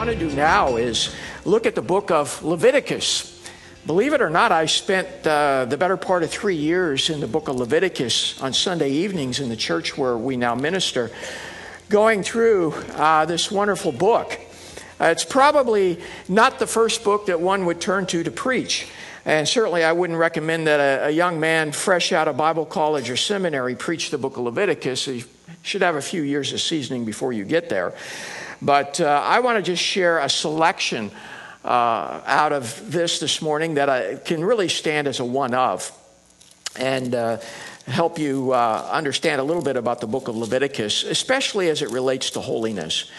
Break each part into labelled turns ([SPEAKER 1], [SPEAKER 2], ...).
[SPEAKER 1] want to do now is look at the book of Leviticus. Believe it or not, I spent uh, the better part of three years in the book of Leviticus on Sunday evenings in the church where we now minister, going through uh, this wonderful book. Uh, it's probably not the first book that one would turn to to preach. And certainly, I wouldn't recommend that a, a young man fresh out of Bible college or seminary preach the book of Leviticus. He should have a few years of seasoning before you get there. But uh, I want to just share a selection uh, out of this this morning that I can really stand as a one of and uh, help you uh, understand a little bit about the book of Leviticus, especially as it relates to holiness.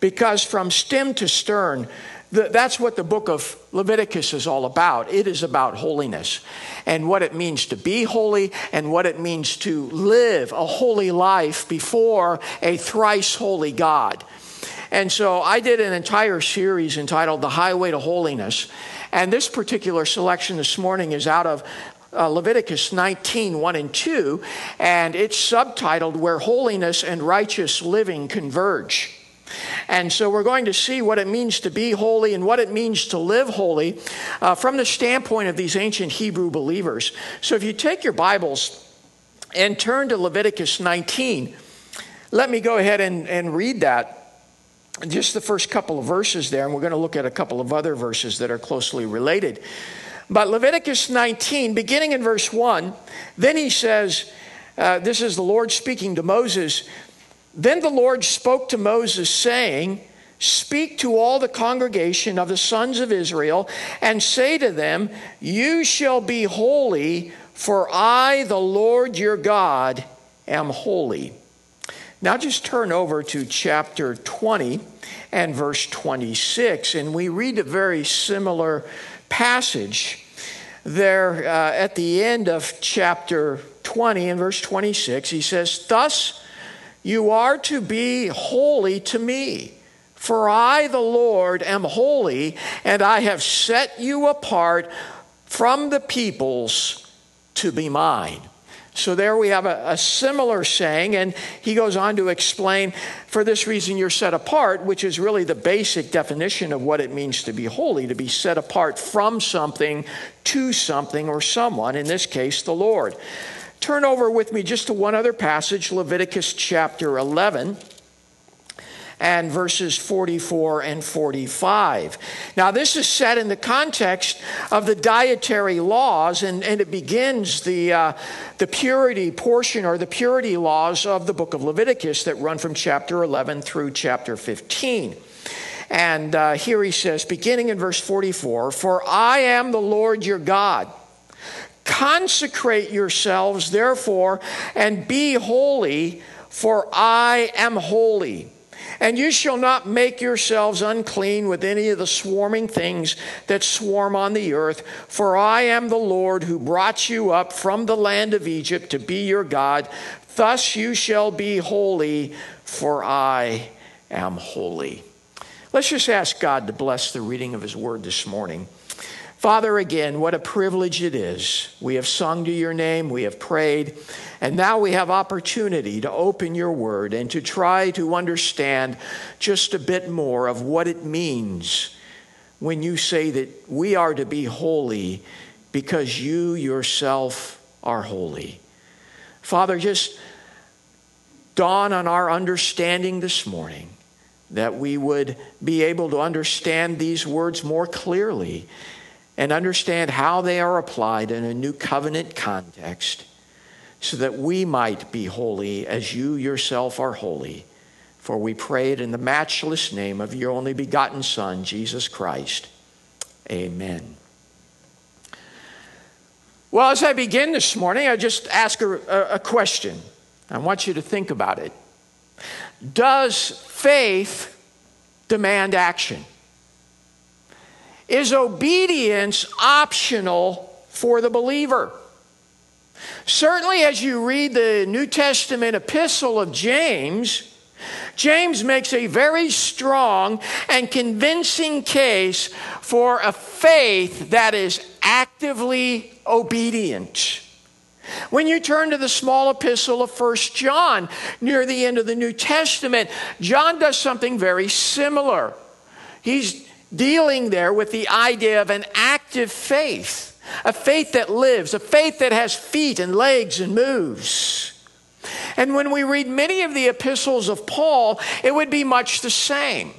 [SPEAKER 1] Because from stem to stern, that's what the book of Leviticus is all about. It is about holiness and what it means to be holy and what it means to live a holy life before a thrice holy God. And so I did an entire series entitled The Highway to Holiness. And this particular selection this morning is out of uh, Leviticus 19, 1 and 2, and it's subtitled Where Holiness and Righteous Living Converge. And so we're going to see what it means to be holy and what it means to live holy uh, from the standpoint of these ancient Hebrew believers. So if you take your Bibles and turn to Leviticus 19, let me go ahead and, and read that just the first couple of verses there, and we're going to look at a couple of other verses that are closely related. But Leviticus 19, beginning in verse 1, then he says, uh, This is the Lord speaking to Moses. Then the Lord spoke to Moses, saying, Speak to all the congregation of the sons of Israel, and say to them, You shall be holy, for I, the Lord your God, am holy. Now just turn over to chapter 20 and verse 26, and we read a very similar passage there uh, at the end of chapter 20 and verse 26. He says, Thus you are to be holy to me. For I, the Lord, am holy, and I have set you apart from the peoples to be mine. So there we have a, a, similar saying, and he goes on to explain for this reason you're set apart, which is really the basic definition of what it means to be holy, to be set apart from something to something or someone, in this case, the Lord. Turn over with me just to one other passage, Leviticus chapter 11 and verses 44 and 45. Now, this is set in the context of the dietary laws, and, and it begins the, uh, the purity portion or the purity laws of the book of Leviticus that run from chapter 11 through chapter 15. And uh, here he says, beginning in verse 44 For I am the Lord your God. Consecrate yourselves, therefore, and be holy, for I am holy. And you shall not make yourselves unclean with any of the swarming things that swarm on the earth, for I am the Lord who brought you up from the land of Egypt to be your God. Thus you shall be holy, for I am holy. Let's just ask God to bless the reading of his word this morning. Father, again, what a privilege it is. We have sung to your name, we have prayed, and now we have opportunity to open your word and to try to understand just a bit more of what it means when you say that we are to be holy because you yourself are holy. Father, just dawn on our understanding this morning that we would be able to understand these words more clearly and understand how they are applied in a new covenant context so that we might be holy as you yourself are holy. For we pray it in the matchless name of your only begotten Son, Jesus Christ. Amen. Well, as I begin this morning, I just ask a, a, question. I want you to think about it. Does faith demand action? Is obedience optional for the believer? Certainly, as you read the New Testament epistle of James, James makes a very strong and convincing case for a faith that is actively obedient. When you turn to the small epistle of First John near the end of the New Testament, John does something very similar. He's dealing there with the idea of an active faith, a faith that lives, a faith that has feet and legs and moves. And when we read many of the epistles of Paul, it would be much the same.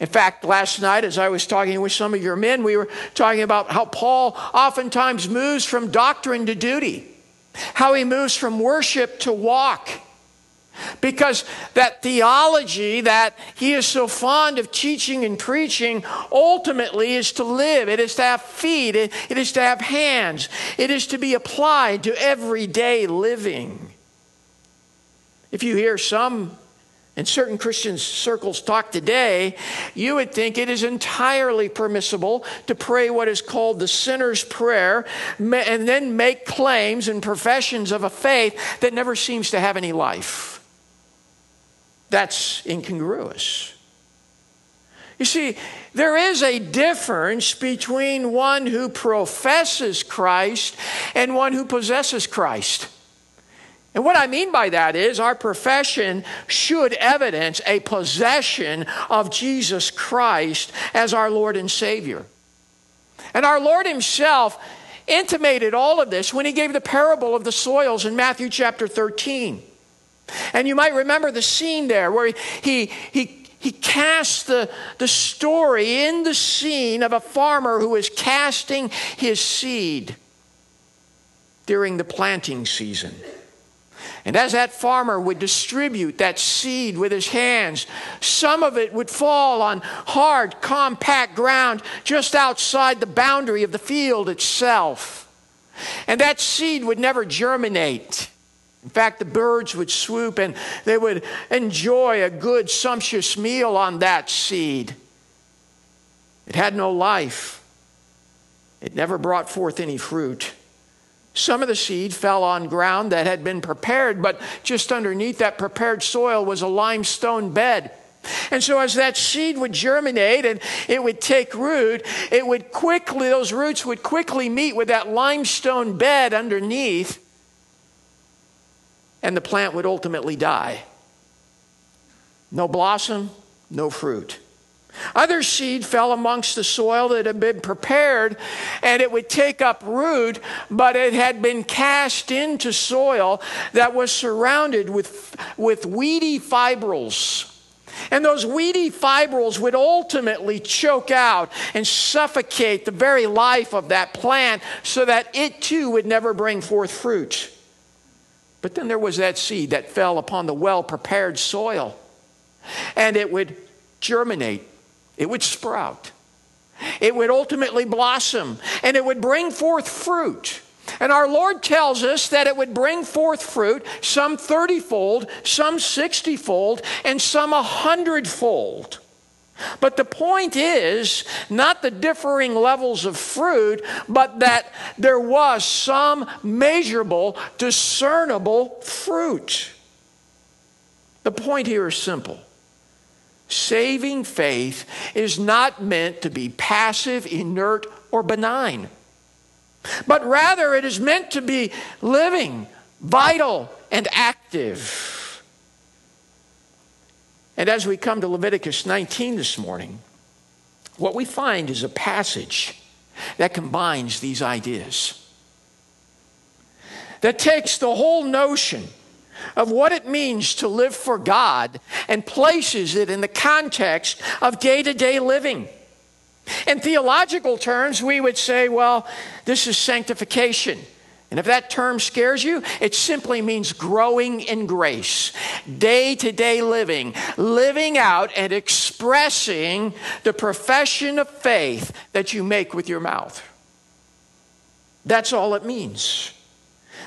[SPEAKER 1] In fact, last night, as I was talking with some of your men, we were talking about how Paul oftentimes moves from doctrine to duty, how he moves from worship to walk. Because that theology that he is so fond of teaching and preaching ultimately is to live. It is to have feet. It, it is to have hands. It is to be applied to everyday living. If you hear some in certain Christian circles talk today, you would think it is entirely permissible to pray what is called the sinner's prayer and then make claims and professions of a faith that never seems to have any life. That's incongruous. You see, there is a difference between one who professes Christ and one who possesses Christ. And what I mean by that is our profession should evidence a possession of Jesus Christ as our Lord and Savior. And our Lord Himself intimated all of this when He gave the parable of the soils in Matthew chapter 13. And you might remember the scene there where He, he, he cast the, the story in the scene of a farmer who is casting his seed during the planting season. And as that farmer would distribute that seed with his hands, some of it would fall on hard, compact ground just outside the boundary of the field itself. And that seed would never germinate. In fact, the birds would swoop and they would enjoy a good, sumptuous meal on that seed. It had no life, it never brought forth any fruit. Some of the seed fell on ground that had been prepared, but just underneath that prepared soil was a limestone bed. And so, as that seed would germinate and it would take root, it would quickly, those roots would quickly meet with that limestone bed underneath, and the plant would ultimately die. No blossom, no fruit. Other seed fell amongst the soil that had been prepared, and it would take up root, but it had been cast into soil that was surrounded with, with weedy fibrils. And those weedy fibrils would ultimately choke out and suffocate the very life of that plant so that it too would never bring forth fruit. But then there was that seed that fell upon the well prepared soil, and it would germinate it would sprout. It would ultimately blossom and it would bring forth fruit. And our Lord tells us that it would bring forth fruit, some 30 fold, some 60 fold, and some 100 fold. But the point is not the differing levels of fruit, but that there was some measurable, discernible fruit. The point here is simple Saving faith is not meant to be passive, inert, or benign, but rather it is meant to be living, vital, and active. And as we come to Leviticus 19 this morning, what we find is a passage that combines these ideas, that takes the whole notion of what it means to live for God and places it in the context of day to day living. In theological terms, we would say, well, this is sanctification. And if that term scares you, it simply means growing in grace, day to day living, living out and expressing the profession of faith that you make with your mouth. That's all it means.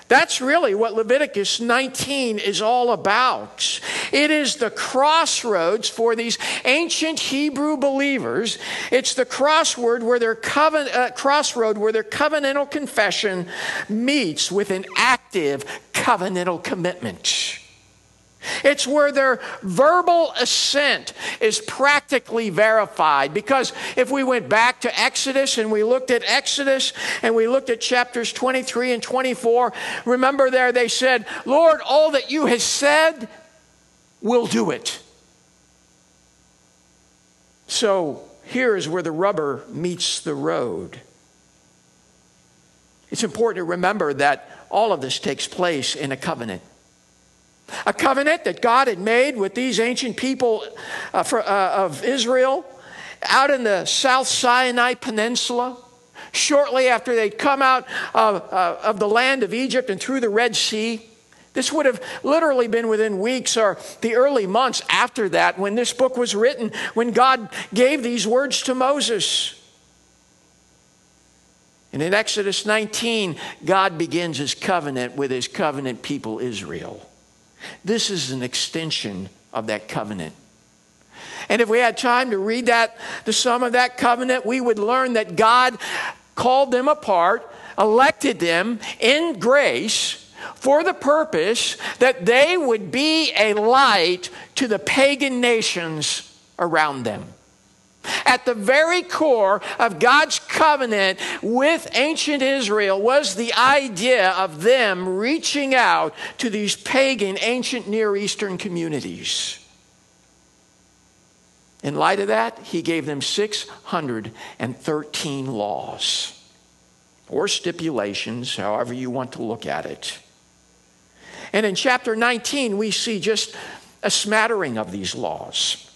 [SPEAKER 1] That's really what Leviticus 19 is all about. It is the crossroads for these ancient Hebrew believers. It's the crossword where their uh, crossroad where their covenantal confession meets with an active covenantal commitment. It's where their verbal assent is practically verified. Because if we went back to Exodus and we looked at Exodus and we looked at chapters 23 and 24, remember there they said, Lord, all that you have said, we'll do it. So here is where the rubber meets the road. It's important to remember that all of this takes place in a covenant. A covenant that God had made with these ancient people uh, for, uh, of Israel out in the South Sinai Peninsula, shortly after they'd come out of, uh, of the land of Egypt and through the Red Sea. This would have literally been within weeks or the early months after that when this book was written, when God gave these words to Moses. And in Exodus 19, God begins his covenant with his covenant people, Israel. This is an extension of that covenant. And if we had time to read that, the sum of that covenant, we would learn that God called them apart, elected them in grace for the purpose that they would be a light to the pagan nations around them. At the very core of God's covenant with ancient Israel was the idea of them reaching out to these pagan ancient Near Eastern communities. In light of that, he gave them 613 laws or stipulations, however you want to look at it. And in chapter 19, we see just a smattering of these laws.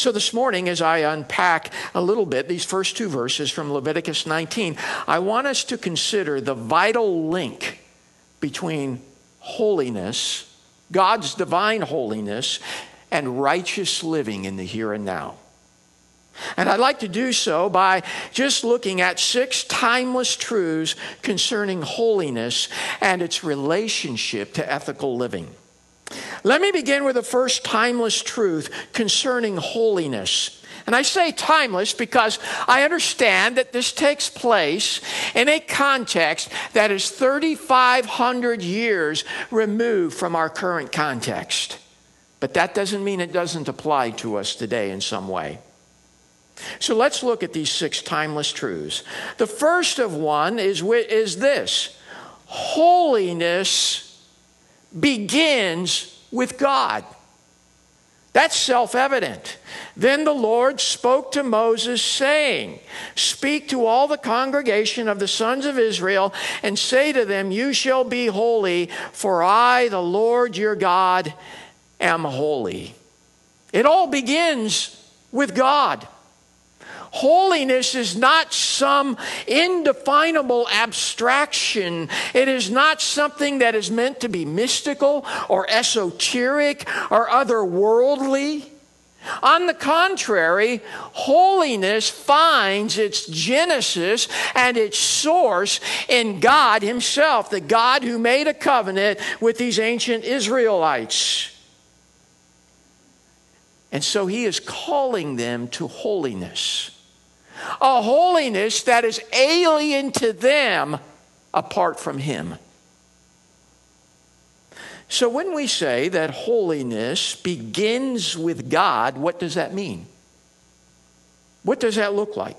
[SPEAKER 1] So, this morning, as I unpack a little bit these first two verses from Leviticus 19, I want us to consider the vital link between holiness, God's divine holiness, and righteous living in the here and now. And I'd like to do so by just looking at six timeless truths concerning holiness and its relationship to ethical living. Let me begin with the first timeless truth concerning holiness. And I say timeless because I understand that this takes place in a context that is 3,500 years removed from our current context. But that doesn't mean it doesn't apply to us today in some way. So let's look at these six timeless truths. The first of one is, is this holiness begins with God. That's self evident. Then the Lord spoke to Moses, saying, Speak to all the congregation of the sons of Israel, and say to them, You shall be holy, for I, the Lord your God, am holy. It all begins with God. Holiness is not some indefinable abstraction. It is not something that is meant to be mystical or esoteric or otherworldly. On the contrary, holiness finds its genesis and its source in God Himself, the God who made a covenant with these ancient Israelites. And so He is calling them to holiness a holiness that is alien to them apart from Him. So, when we say that holiness begins with God, what does that mean? What does that look like?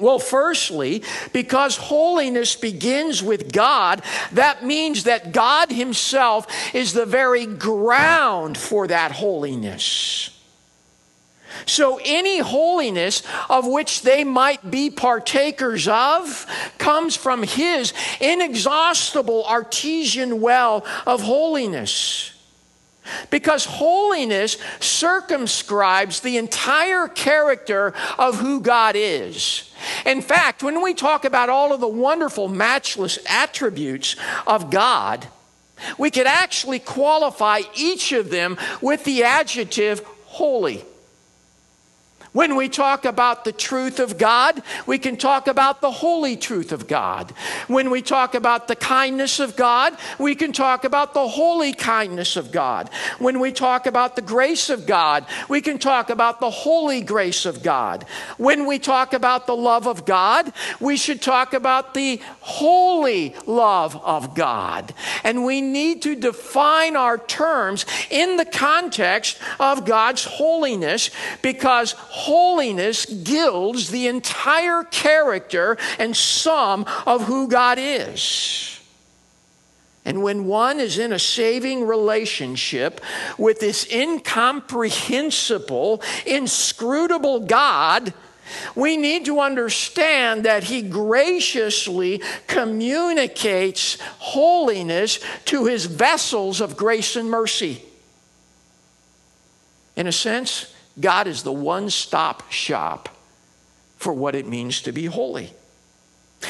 [SPEAKER 1] Well, firstly, because holiness begins with God, that means that God Himself is the very ground for that holiness. So, any holiness of which they might be partakers of comes from His inexhaustible artesian well of holiness. Because holiness circumscribes the entire character of who God is. In fact, when we talk about all of the wonderful, matchless attributes of God, we could actually qualify each of them with the adjective holy. When we talk about the truth of God, we can talk about the holy truth of God. When we talk about the kindness of God, we can talk about the holy kindness of God. When we talk about the grace of God, we can talk about the holy grace of God. When we talk about the love of God, we should talk about the holy love of God. And we need to define our terms in the context of God's holiness because holiness gilds the entire character and sum of who God is. And when one is in a saving relationship with this incomprehensible, inscrutable God, we need to understand that He graciously communicates holiness to His vessels of grace and mercy. In a sense, God is the one stop shop for what it means to be holy.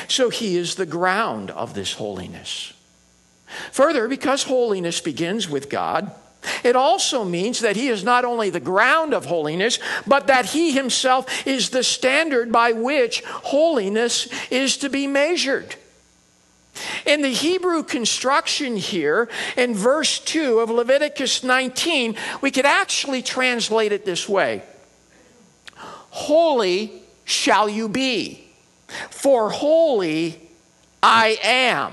[SPEAKER 1] So He is the ground of this holiness. Further, because holiness begins with God, it also means that He is not only the ground of holiness, but that He Himself is the standard by which holiness is to be measured. In the Hebrew construction here, in verse 2 of Leviticus 19, we could actually translate it this way Holy shall you be, for holy I am.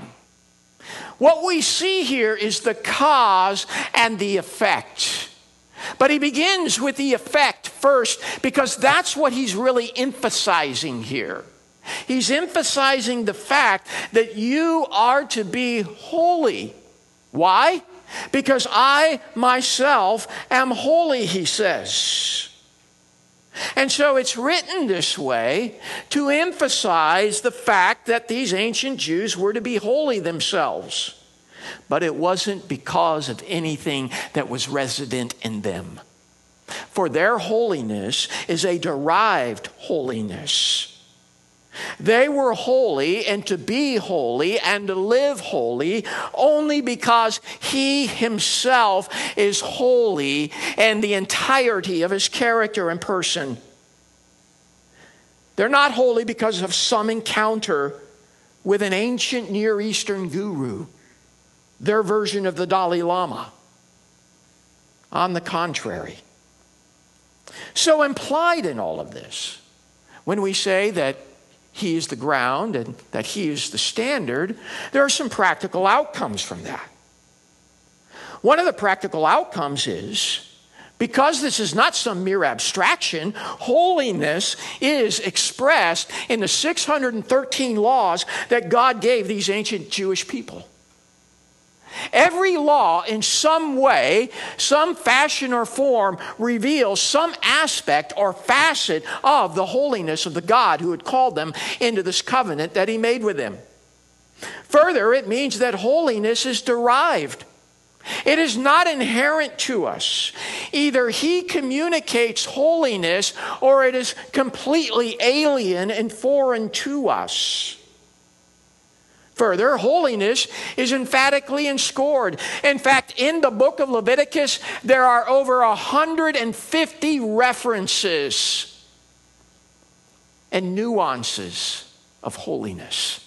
[SPEAKER 1] What we see here is the cause and the effect. But he begins with the effect first because that's what he's really emphasizing here. He's emphasizing the fact that you are to be holy. Why? Because I myself am holy, he says. And so it's written this way to emphasize the fact that these ancient Jews were to be holy themselves. But it wasn't because of anything that was resident in them. For their holiness is a derived holiness. They were holy and to be holy and to live holy only because He Himself is holy and the entirety of His character and person. They're not holy because of some encounter with an ancient Near Eastern guru, their version of the Dalai Lama. On the contrary. So, implied in all of this, when we say that he is the ground and that He is the standard, there are some practical outcomes from that. One of the practical outcomes is because this is not some mere abstraction, holiness is expressed in the 613 laws that God gave these ancient Jewish people. Every law, in some way, some fashion or form, reveals some aspect or facet of the holiness of the God who had called them into this covenant that He made with them. Further, it means that holiness is derived. It is not inherent to us. Either He communicates holiness or it is completely alien and foreign to us. Further, holiness is emphatically ensured. In fact, in the book of Leviticus, there are over 150 references and nuances of holiness.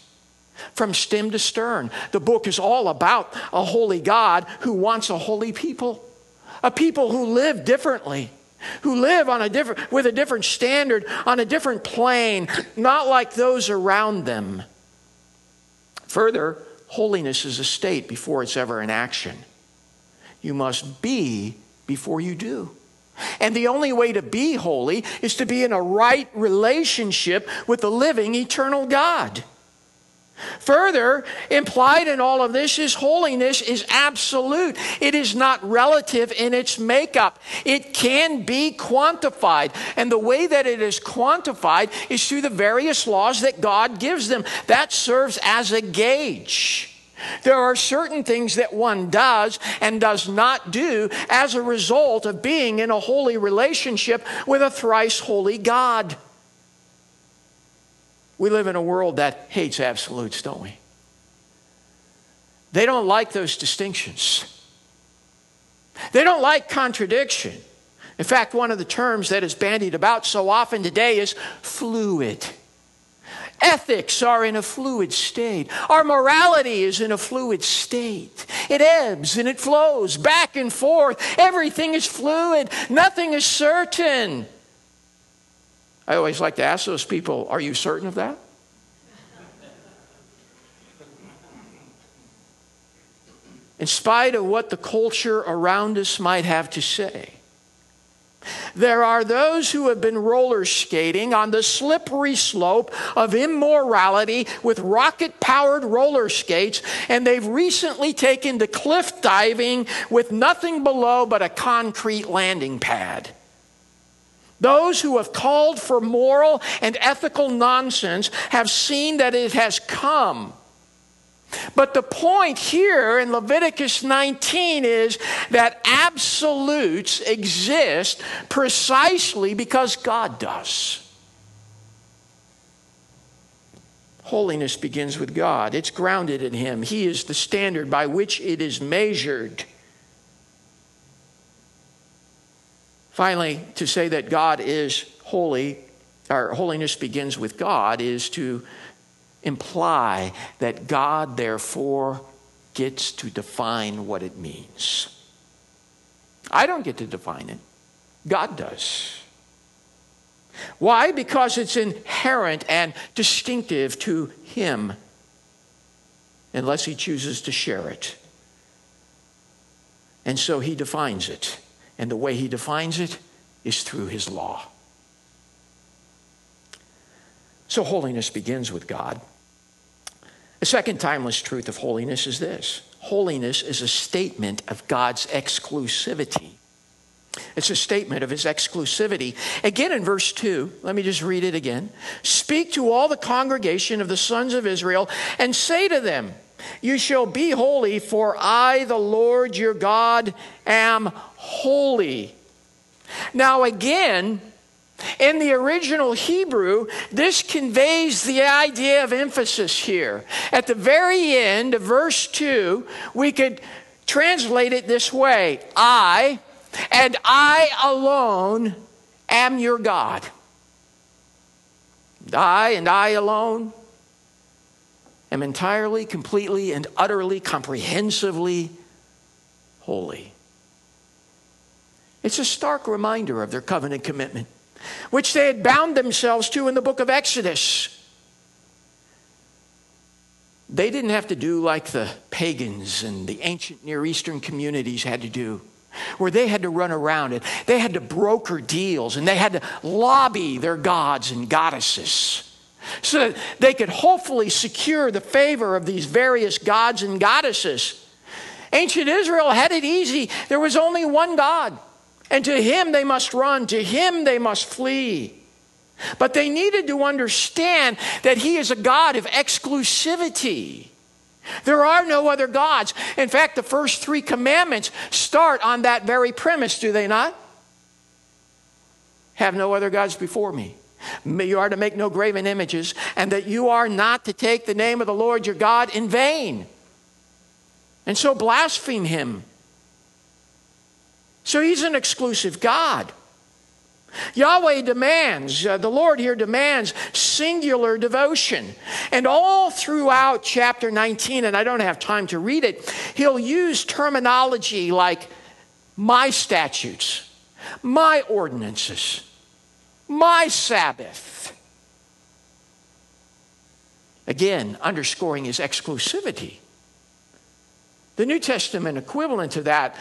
[SPEAKER 1] From stem to stern, the book is all about a holy God who wants a holy people, a people who live differently who live on a different with a different standard on a different plane not like those around them Further, holiness is a state before it's ever an action. You must be before you do. And the only way to be holy is to be in a right relationship with the living, eternal God. Further, implied in all of this is holiness is absolute. It is not relative in its makeup. It can be quantified. And the way that it is quantified is through the various laws that God gives them. That serves as a gauge. There are certain things that one does and does not do as a result of being in a holy relationship with a thrice holy God. We live in a world that hates absolutes, don't we? They don't like those distinctions. They don't like contradiction. In fact, one of the terms that is bandied about so often today is fluid. Ethics are in a fluid state. Our morality is in a fluid state. It ebbs and it flows back and forth. Everything is fluid, nothing is certain. I always like to ask those people, Are you certain of that? In spite of what the culture around us might have to say, there are those who have been roller skating on the slippery slope of immorality with rocket powered roller skates, and they've recently taken to cliff diving with nothing below but a concrete landing pad. Those who have called for moral and ethical nonsense have seen that it has come. But the point here in Leviticus 19 is that absolutes exist precisely because God does. Holiness begins with God, it's grounded in Him. He is the standard by which it is measured. Finally, to say that God is holy, or holiness begins with God, is to imply that God, therefore, gets to define what it means. I don't get to define it, God does. Why? Because it's inherent and distinctive to Him, unless He chooses to share it. And so He defines it. And the way he defines it is through his law. So holiness begins with God. The second timeless truth of holiness is this holiness is a statement of God's exclusivity. It's a statement of his exclusivity. Again in verse 2, let me just read it again. Speak to all the congregation of the sons of Israel and say to them, You shall be holy, for I, the Lord your God, am holy. Now, again, in the original Hebrew, this conveys the idea of emphasis here. At the very end of verse 2, we could translate it this way I, and I alone, am your God. I and I alone am entirely, completely, and utterly, comprehensively holy. It's a stark reminder of their covenant commitment, which they had bound themselves to in the book of Exodus. They didn't have to do like the pagans and the ancient Near Eastern communities had to do, where they had to run around and they had to broker deals and they had to lobby their gods and goddesses so that they could hopefully secure the favor of these various gods and goddesses. Ancient Israel had it easy. There was only one God. And to him they must run, to him they must flee. But they needed to understand that he is a God of exclusivity. There are no other gods. In fact, the first three commandments start on that very premise, do they not? Have no other gods before me. You are to make no graven images, and that you are not to take the name of the Lord your God in vain. And so blaspheme him so he's an exclusive God. Yahweh demands, uh, the Lord here demands singular devotion. And all throughout chapter 19, and I don't have time to read it, he'll use terminology like my statutes, my ordinances, my Sabbath. Again, underscoring his exclusivity. The New Testament equivalent to that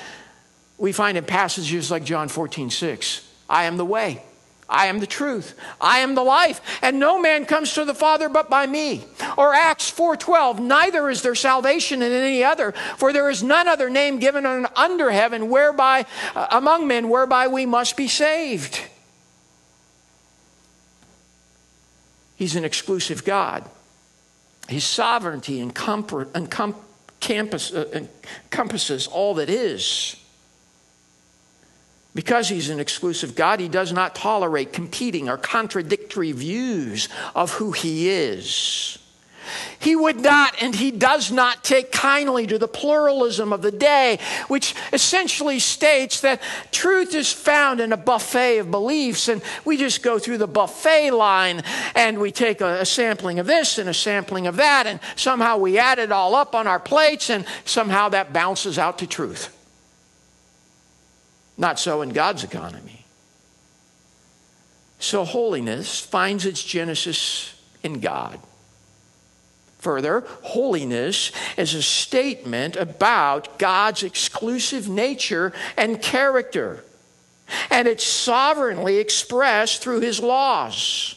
[SPEAKER 1] we find in passages like John 14, 6. I am the way. I am the truth. I am the life. And no man comes to the Father but by me. Or Acts 4:12, neither is there salvation in any other, for there is none other name given under heaven whereby uh, among men whereby we must be saved. He's an exclusive God. His sovereignty encompasses uh, all that is. Because he's an exclusive God, he does not tolerate competing or contradictory views of who he is. He would not and he does not take kindly to the pluralism of the day, which essentially states that truth is found in a buffet of beliefs, and we just go through the buffet line and we take a, a sampling of this and a sampling of that, and somehow we add it all up on our plates, and somehow that bounces out to truth. Not so in God's economy. So holiness finds its genesis in God. Further, holiness is a statement about God's exclusive nature and character. and it's sovereignly expressed through his laws.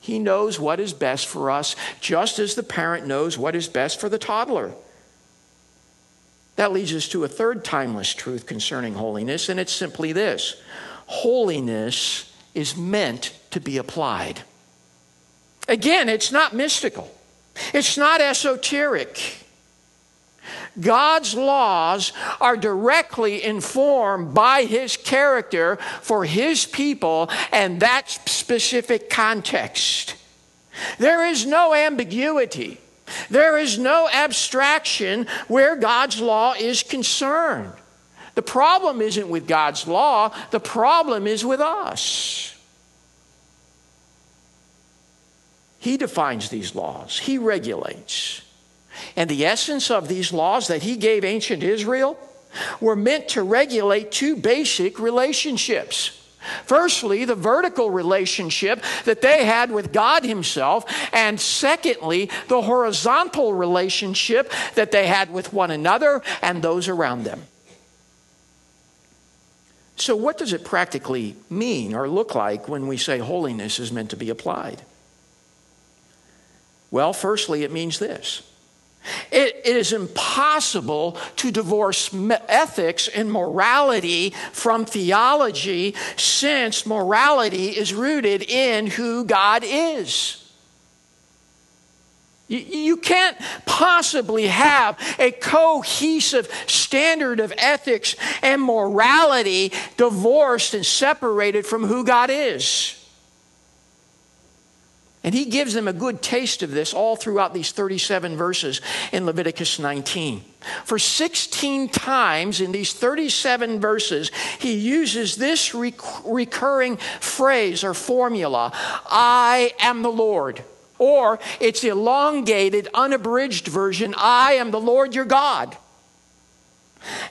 [SPEAKER 1] He knows what is best for us, just as the parent knows what is best for the toddler. That leads us to a third timeless truth concerning holiness, and it's simply this holiness is meant to be applied. Again, it's not mystical, it's not esoteric. God's laws are directly informed by His character for His people and that specific context. There is no ambiguity. There is no abstraction where God's law is concerned. The problem isn't with God's law, the problem is with us. He defines these laws, He regulates. And the essence of these laws that he gave ancient Israel were meant to regulate two basic relationships. Firstly, the vertical relationship that they had with God Himself, and secondly, the horizontal relationship that they had with one another and those around them. So, what does it practically mean or look like when we say holiness is meant to be applied? Well, firstly, it means this it, it is impossible to divorce ethics and morality from theology since morality is rooted in who God is. You, you can't possibly have a cohesive standard of ethics and morality divorced and separated from who God is. And he gives them a good taste of this all throughout these 37 verses in Leviticus 19. For 16 times in these 37 verses, he uses this rec- recurring phrase or formula I am the Lord. Or it's the elongated, unabridged version I am the Lord your God.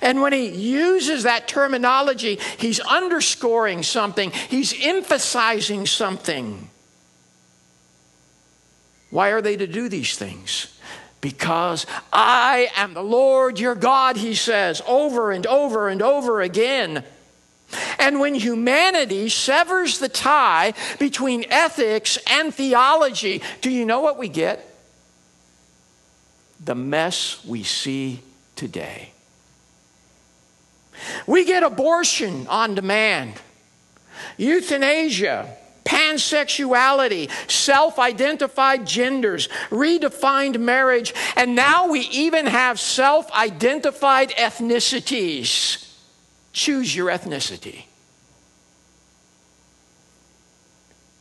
[SPEAKER 1] And when he uses that terminology, he's underscoring something, he's emphasizing something. Why are they to do these things? Because I am the Lord your God, he says over and over and over again. And when humanity severs the tie between ethics and theology, do you know what we get? The mess we see today. We get abortion on demand, euthanasia, pansexuality, self identified genders, redefined marriage, and now we even have self identified ethnicities. Choose your ethnicity.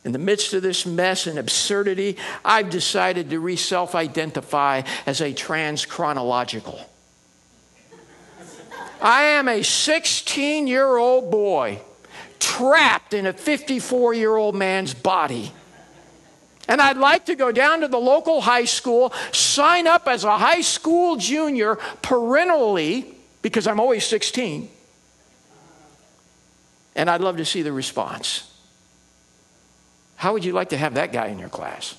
[SPEAKER 1] In the midst of this mess and absurdity, I've decided to re self identify as a trans chronological. I am a 16 year old boy trapped in a 54 year old man's body. And I'd like to go down to the local high school, sign up as a high school junior parentally, because I'm always 16. And I'd love to see the response. How would you like to have that guy in your class?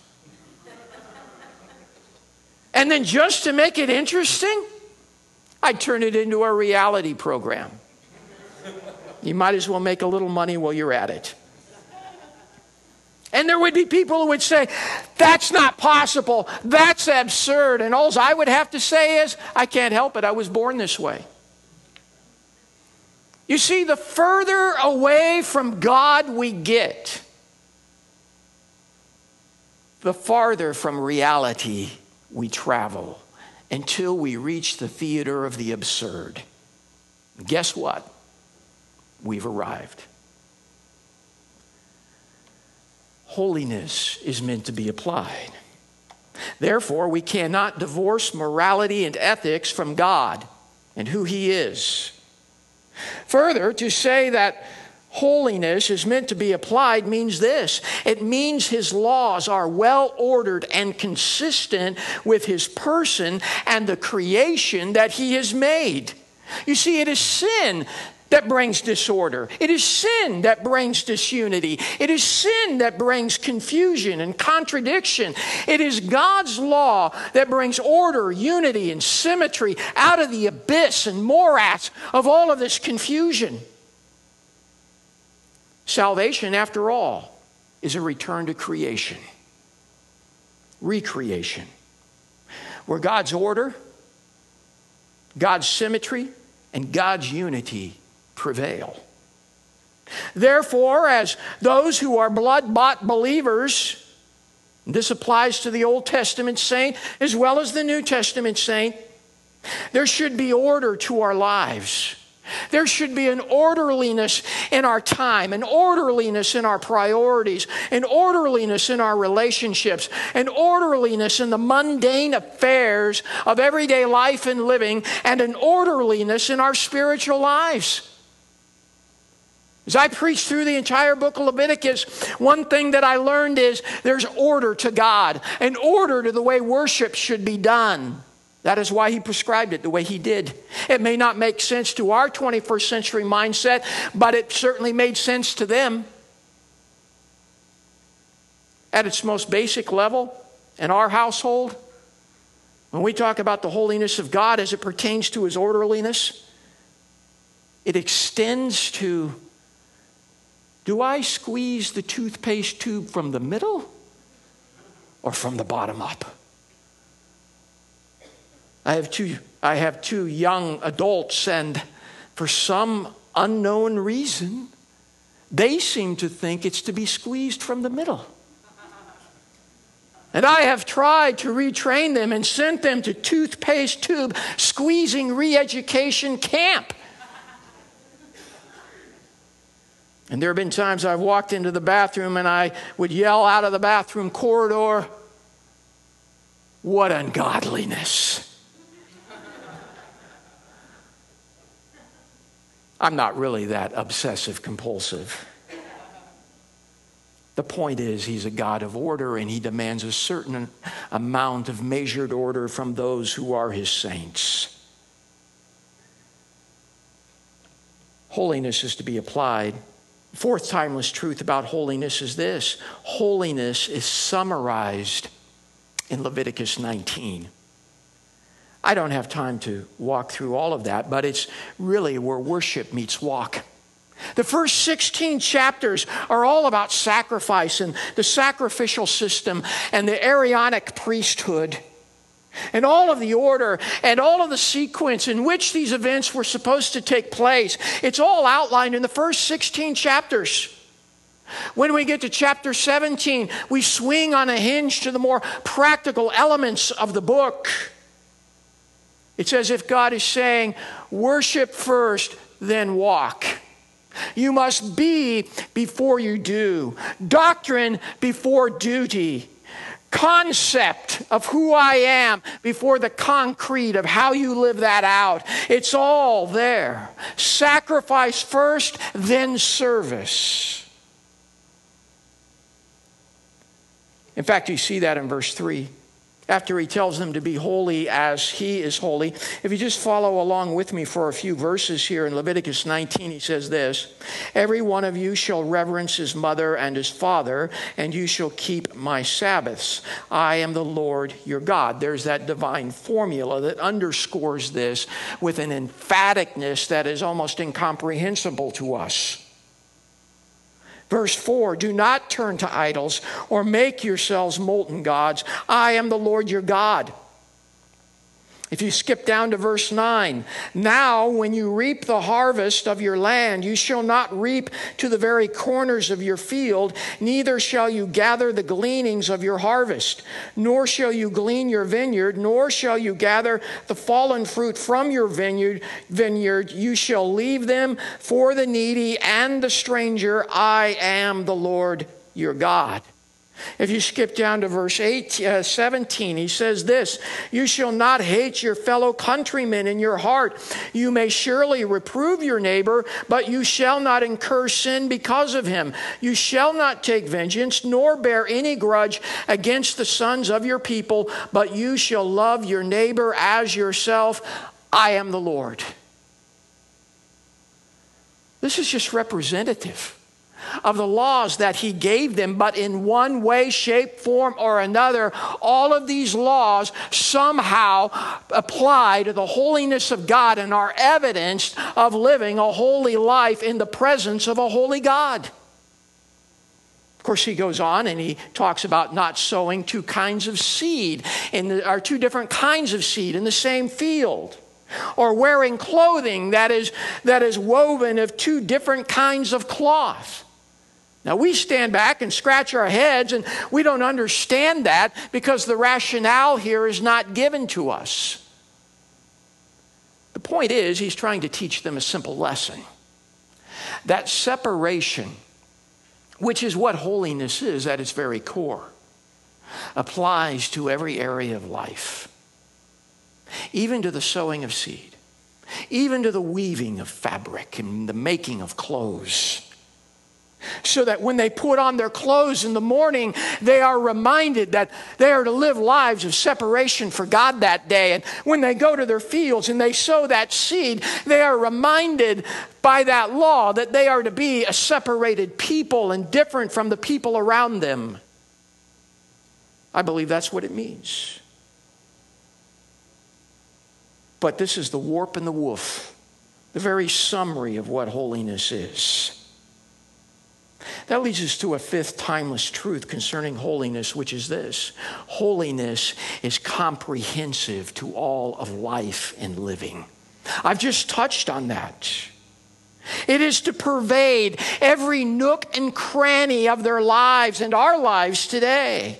[SPEAKER 1] And then just to make it interesting, I'd turn it into a reality program. You might as well make a little money while you're at it. And there would be people who would say, That's not possible. That's absurd. And all I would have to say is, I can't help it. I was born this way. You see, the further away from God we get, the farther from reality we travel until we reach the theater of the absurd. Guess what? We've arrived. Holiness is meant to be applied. Therefore, we cannot divorce morality and ethics from God and who He is. Further, to say that holiness is meant to be applied means this it means His laws are well ordered and consistent with His person and the creation that He has made. You see, it is sin that brings disorder. It is sin that brings disunity. It is sin that brings confusion and contradiction. It is God's law that brings order, unity, and symmetry out of the abyss and morass of all of this confusion. Salvation, after all, is a return to creation, recreation, where God's order, God's symmetry, and God's unity prevail. Therefore, as those who are blood bought believers, this applies to the Old Testament saint as well as the New Testament saint, there should be order to our lives. There should be an orderliness in our time, an orderliness in our priorities, an orderliness in our relationships, an orderliness in the mundane affairs of everyday life and living, and an orderliness in our spiritual lives. As I preached through the entire book of Leviticus, one thing that I learned is there's order to God, an order to the way worship should be done. That is why he prescribed it the way he did. It may not make sense to our 21st century mindset, but it certainly made sense to them. At its most basic level, in our household, when we talk about the holiness of God as it pertains to his orderliness, it extends to do I squeeze the toothpaste tube from the middle or from the bottom up? I have two, I have two young adults, and for some unknown reason, they seem to think it's to be squeezed from the middle. And I have tried to retrain them and sent them to toothpaste tube squeezing re education camp. And there have been times I've walked into the bathroom and I would yell out of the bathroom corridor, What ungodliness! I'm not really that obsessive compulsive. The point is, he's a God of order and he demands a certain amount of measured order from those who are his saints. Holiness is to be applied. Fourth timeless truth about holiness is this holiness is summarized in Leviticus 19. I don't have time to walk through all of that, but it's really where worship meets walk. The first 16 chapters are all about sacrifice and the sacrificial system and the Aaronic priesthood and all of the order and all of the sequence in which these events were supposed to take place. It's all outlined in the first 16 chapters. When we get to chapter 17, we swing on a hinge to the more practical elements of the book. It's as if God is saying, worship first, then walk. You must be before you do, doctrine before duty, concept of who I am before the concrete of how you live that out. It's all there. Sacrifice first, then service. In fact, you see that in verse 3 after he tells them to be holy as he is holy. If you just follow along with me for a few verses here in Leviticus 19, he says this Every one of you shall reverence his mother and his father, and you shall keep my Sabbaths. I am the Lord your God. There's that divine formula that underscores this with an emphaticness that is almost incomprehensible to us. Verse 4 Do not turn to idols or make yourselves molten gods. I am the Lord your God. If you skip down to verse 9, now when you reap the harvest of your land, you shall not reap to the very corners of your field, neither shall you gather the gleanings of your harvest, nor shall you glean your vineyard, nor shall you gather the fallen fruit from your vineyard. Vineyard, you shall leave them for the needy and the stranger. I am the Lord your God. If you skip down to verse 8, uh, 17, he says this You shall not hate your fellow countrymen in your heart. You may surely reprove your neighbor, but you shall not incur sin because of him. You shall not take vengeance, nor bear any grudge against the sons of your people, but you shall love your neighbor as yourself. I am the Lord. This is just representative of the laws that he gave them, but in one way, shape, form, or another, all of these laws somehow apply to the holiness of God and are evidence of living a holy life in the presence of a holy God. Of course, he goes on and he talks about not sowing two kinds of seed, in the, or two different kinds of seed in the same field, or wearing clothing that is, that is woven of two different kinds of cloth. Now, we stand back and scratch our heads, and we don't understand that because the rationale here is not given to us. The point is, he's trying to teach them a simple lesson. That separation which is what holiness is at its very core, applies to every area of life, even to the sowing of seed, even to the weaving of fabric and the making of clothes so that when they put on their clothes in the morning, they are reminded that they are to live lives of separation for God that day. And when they go to their fields and they sow that seed, they are reminded by that law that they are to be a separated people and different from the people around them. I believe that's what it means. But this is the warp and the woof, the very summary of what holiness is. That leads us to a fifth timeless truth concerning holiness, which is this holiness is comprehensive to all of life and living. I've just touched on that. It is to pervade every nook and cranny of their lives and our lives today.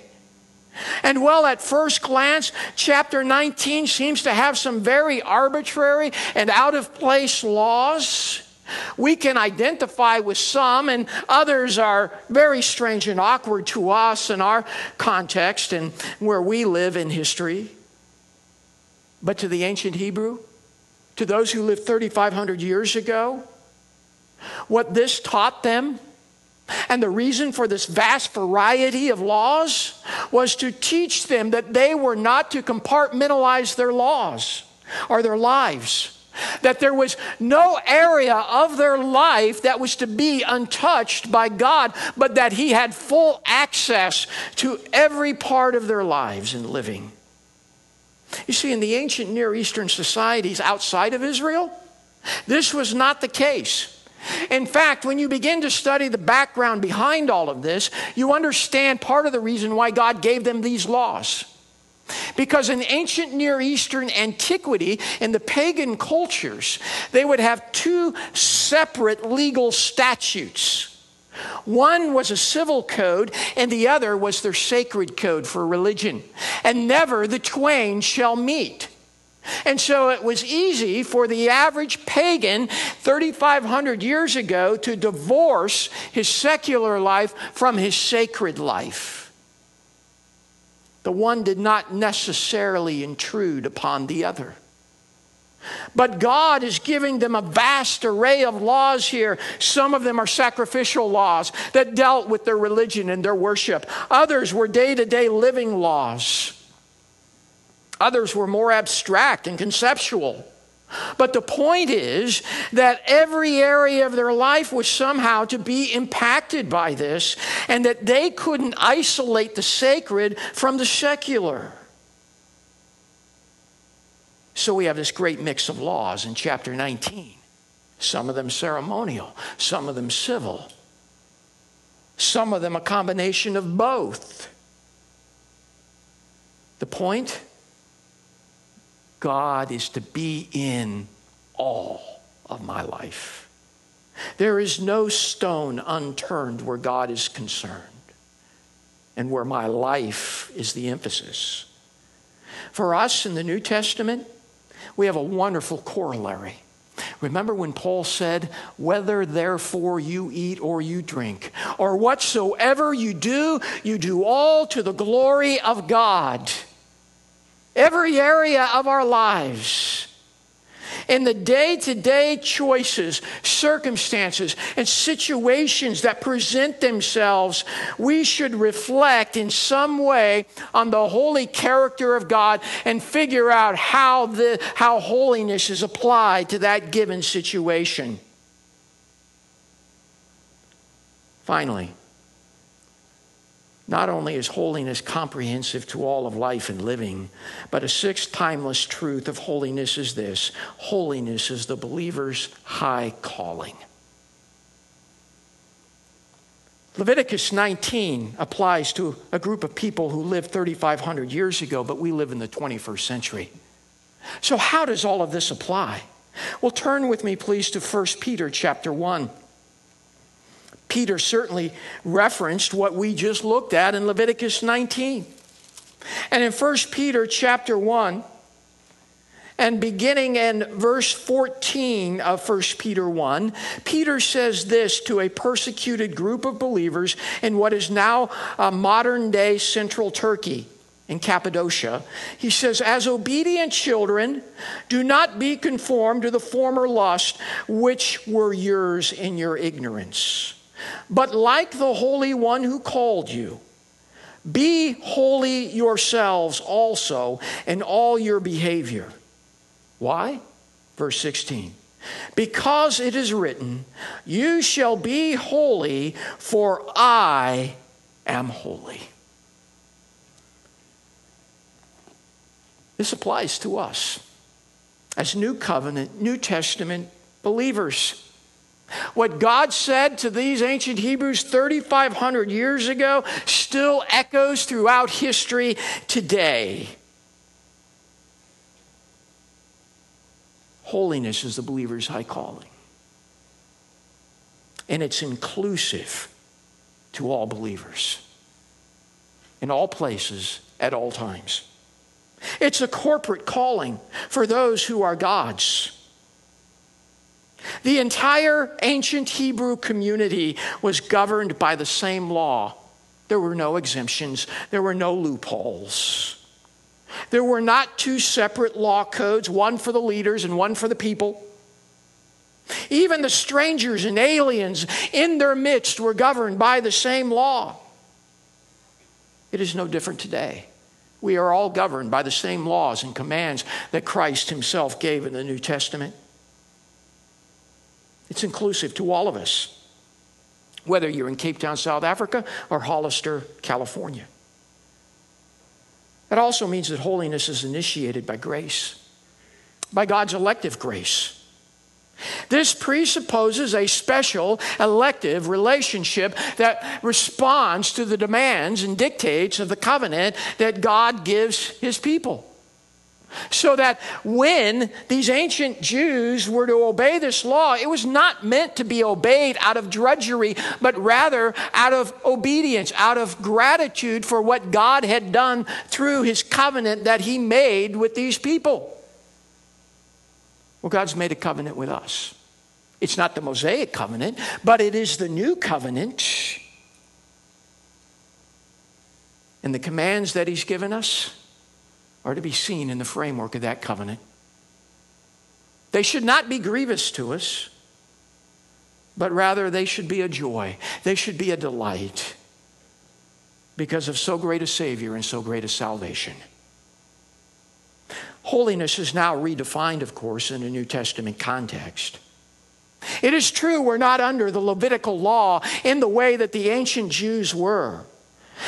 [SPEAKER 1] And well, at first glance, chapter 19 seems to have some very arbitrary and out of place laws. We can identify with some, and others are very strange and awkward to us in our context and where we live in history. But to the ancient Hebrew, to those who lived 3,500 years ago, what this taught them and the reason for this vast variety of laws was to teach them that they were not to compartmentalize their laws or their lives that there was no area of their life that was to be untouched by God, but that He had full access to every part of their lives and living. You see, in the ancient Near Eastern societies outside of Israel, this was not the case. In fact, when you begin to study the background behind all of this, you understand part of the reason why God gave them these laws. Because in ancient Near Eastern antiquity, in the pagan cultures, they would have two separate legal statutes. One was a civil code, and the other was their sacred code for religion. And never the twain shall meet. And so it was easy for the average pagan 3,500 years ago to divorce his secular life from his sacred life. The one did not necessarily intrude upon the other. But God is giving them a vast array of laws here. Some of them are sacrificial laws that dealt with their religion and their worship, others were day to day living laws, others were more abstract and conceptual. But the point is that every area of their life was somehow to be impacted by this, and that they couldn't isolate the sacred from the secular. So we have this great mix of laws in chapter 19. Some of them ceremonial, some of them civil, some of them a combination of both. The point? God is to be in all of my life. There is no stone unturned where God is concerned and where my life is the emphasis. For us in the New Testament, we have a wonderful corollary. Remember when Paul said, Whether therefore you eat or you drink, or whatsoever you do, you do all to the glory of God every area of our lives. In the day to day choices, circumstances, and situations that present themselves, we should reflect in some way on the holy character of God and figure out how, the, how holiness is applied to that given situation. Finally, not only is holiness comprehensive to all of life and living, but a sixth timeless truth of holiness is this holiness is the believer's high calling. Leviticus 19 applies to a group of people who lived 3,500 years ago, but we live in the 21st century. So, how does all of this apply? Well, turn with me, please, to 1 Peter chapter 1. Peter certainly referenced what we just looked at in Leviticus 19. And in 1 Peter chapter 1, and beginning in verse 14 of 1 Peter 1, Peter says this to a persecuted group of believers in what is now uh, modern day central Turkey in Cappadocia. He says, As obedient children, do not be conformed to the former lust which were yours in your ignorance. But like the Holy One who called you, be holy yourselves also in all your behavior why? Verse 16. Because it is written, You shall be holy, for I am holy. This applies to us as New Covenant, New Testament believers. What God said to these ancient Hebrews 3,500 years ago still echoes throughout history today. Holiness is the believer's high calling. And it's inclusive to all believers in all places at all times. It's a corporate calling for those who are God's. The entire ancient Hebrew community was governed by the same law. There were no exemptions, there were no loopholes. There were not two separate law codes, one for the leaders and one for the people. Even the strangers and aliens in their midst were governed by the same law. It is no different today. We are all governed by the same laws and commands that Christ Himself gave in the New Testament. It's inclusive to all of us, whether you're in Cape Town, South Africa, or Hollister, California. That also means that holiness is initiated by grace, by God's elective grace. This presupposes a special elective relationship that responds to the demands and dictates of the covenant that God gives his people. So that when these ancient Jews were to obey this law, it was not meant to be obeyed out of drudgery, but rather out of obedience, out of gratitude for what God had done through his covenant that he made with these people. Well, God's made a covenant with us. It's not the Mosaic covenant, but it is the new covenant. And the commands that he's given us are to be seen in the framework of that covenant. They should not be grievous to us, but rather they should be a joy. They should be a delight because of so great a Savior and so great a salvation. Holiness is now redefined, of course, in a New Testament context. It is true we're not under the Levitical law in the way that the ancient Jews were.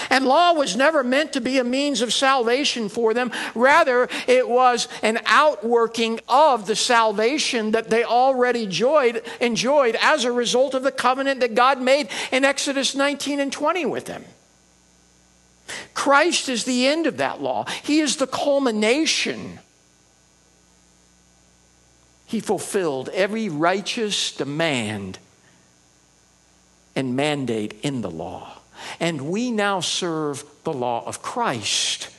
[SPEAKER 1] And law was never meant to be a means of salvation for them. Rather, it was an outworking of the salvation that they already enjoyed, enjoyed as a result of the covenant that God made in Exodus 19 and 20 with them. Christ is the end of that law, He is the culmination. He fulfilled every righteous demand and mandate in the law and we now serve the law of Christ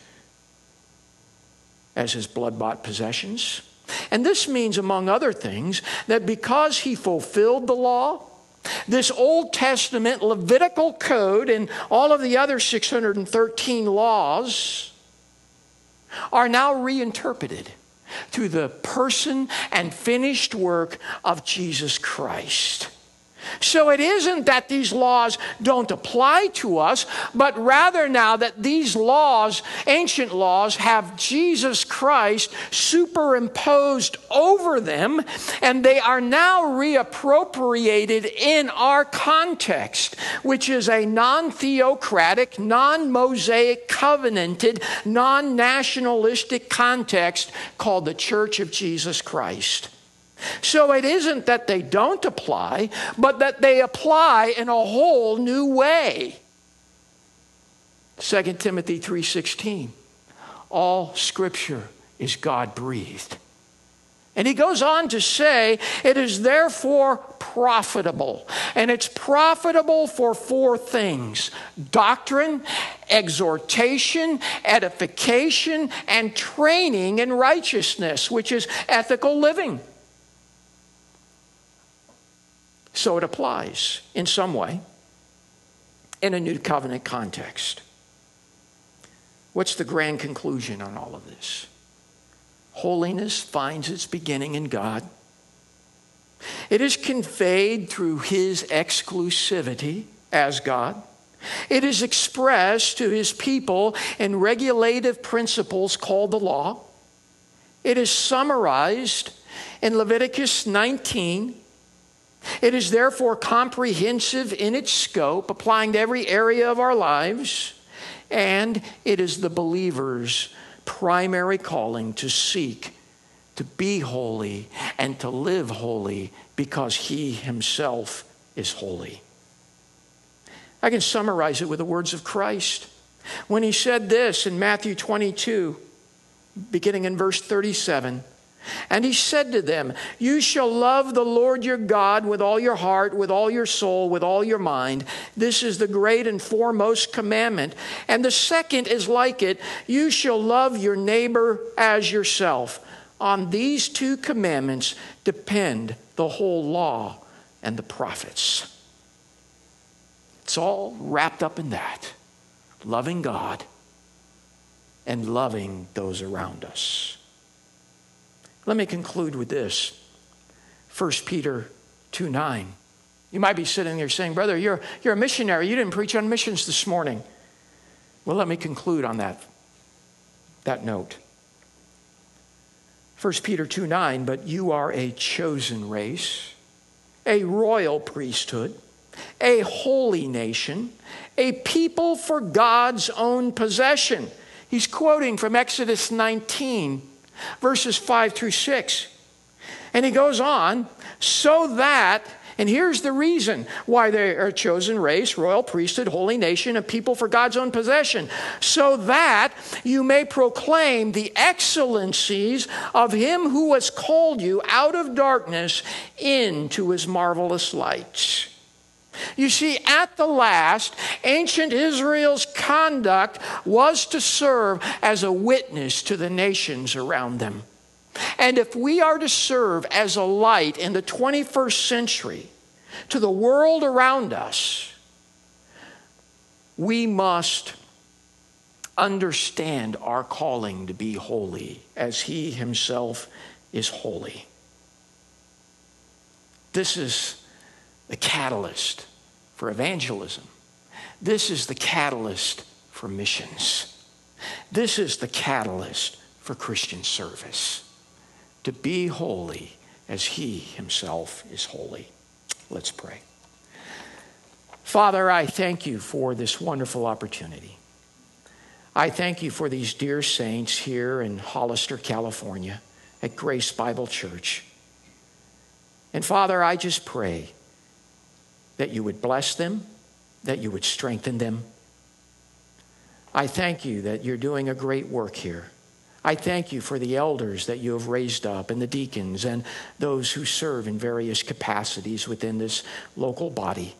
[SPEAKER 1] as his blood bought possessions. And this means, among other things, that because he fulfilled the law, this Old Testament Levitical code and all of the other 613 laws are now reinterpreted through the person and finished work of Jesus Christ. So it isn't that these laws don't apply to us, but rather now that these laws, ancient laws, have Jesus Christ superimposed over them, and they are now reappropriated in our context, which is a non theocratic, non Mosaic, covenanted, non nationalistic context called the Church of Jesus Christ. So it isn't that they don't apply, but that they apply in a whole new way. 2 Timothy 3:16 All scripture is God breathed. And he goes on to say, it is therefore profitable. And it's profitable for four things doctrine, exhortation, edification, and training in righteousness, which is ethical living. So it applies in some way in a new covenant context. What's the grand conclusion on all of this? Holiness finds its beginning in God. It is conveyed through His exclusivity as God. It is expressed to His people in regulative principles called the law. It is summarized in Leviticus 19 it is therefore comprehensive in its scope, applying to every area of our lives, and it is the believer's primary calling to seek to be holy and to live holy because he himself is holy. I can summarize it with the words of Christ. When he said this in Matthew 22, beginning in verse 37, and he said to them, You shall love the Lord your God with all your heart, with all your soul, with all your mind. This is the great and foremost commandment. And the second is like it you shall love your neighbor as yourself. On these two commandments depend the whole law and the prophets. It's all wrapped up in that loving God and loving those around us. Let me conclude with this 1 Peter 2 9. You might be sitting there saying, Brother, you're, you're a missionary. You didn't preach on missions this morning. Well, let me conclude on that, that note. 1 Peter 2 9, but you are a chosen race, a royal priesthood, a holy nation, a people for God's own possession. He's quoting from Exodus 19 verses 5 through 6. And he goes on, so that, and here's the reason why they are chosen race, royal priesthood, holy nation, a people for God's own possession, so that you may proclaim the excellencies of him who has called you out of darkness into his marvelous light. You see, at the last, ancient Israel's conduct was to serve as a witness to the nations around them. And if we are to serve as a light in the 21st century to the world around us, we must understand our calling to be holy as He Himself is holy. This is the catalyst for evangelism. This is the catalyst for missions. This is the catalyst for Christian service. To be holy as He Himself is holy. Let's pray. Father, I thank you for this wonderful opportunity. I thank you for these dear saints here in Hollister, California at Grace Bible Church. And Father, I just pray that you would bless them, that you would strengthen them. I thank you that you're doing a great work here. I thank you for the elders that you have raised up and the deacons and those who serve in various capacities within this local body.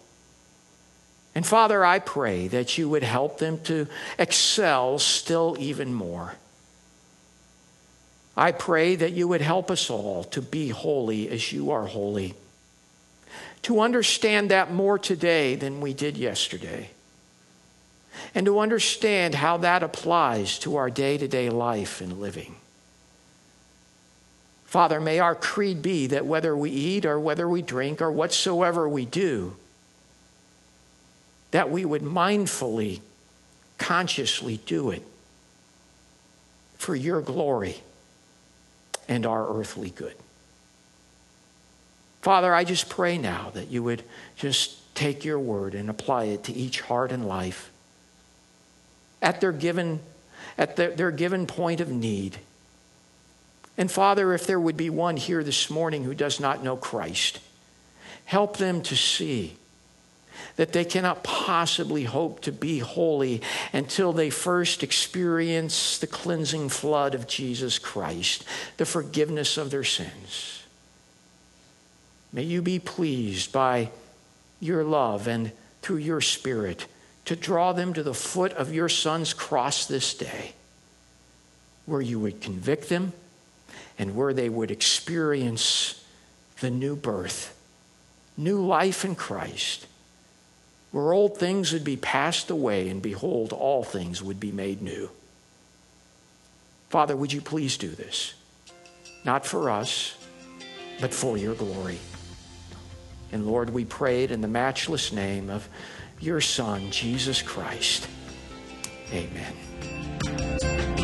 [SPEAKER 1] And Father, I pray that you would help them to excel still even more. I pray that you would help us all to be holy as you are holy to understand that more today than we did yesterday, and to understand how that applies to our day to day life and living. Father, may our creed be that whether we eat or whether we drink or whatsoever we do, that we would mindfully, consciously do it for your glory and our earthly good. Father, I just pray now that you would just take your word and apply it to each heart and life at their given, at their, their given point of need. And Father, if there would be one here this morning who does not know Christ, help them to see that they cannot possibly hope to be holy until they first experience the cleansing flood of Jesus Christ, the forgiveness of their sins. May you be pleased by your love and through your Spirit to draw them to the foot of your Son's cross this day, where you would convict them and where they would experience the new birth, new life in Christ, where old things would be passed away and behold, all things would be made new. Father, would you please do this? Not for us, but for your glory. And Lord, we pray it in the matchless name of your Son, Jesus Christ. Amen.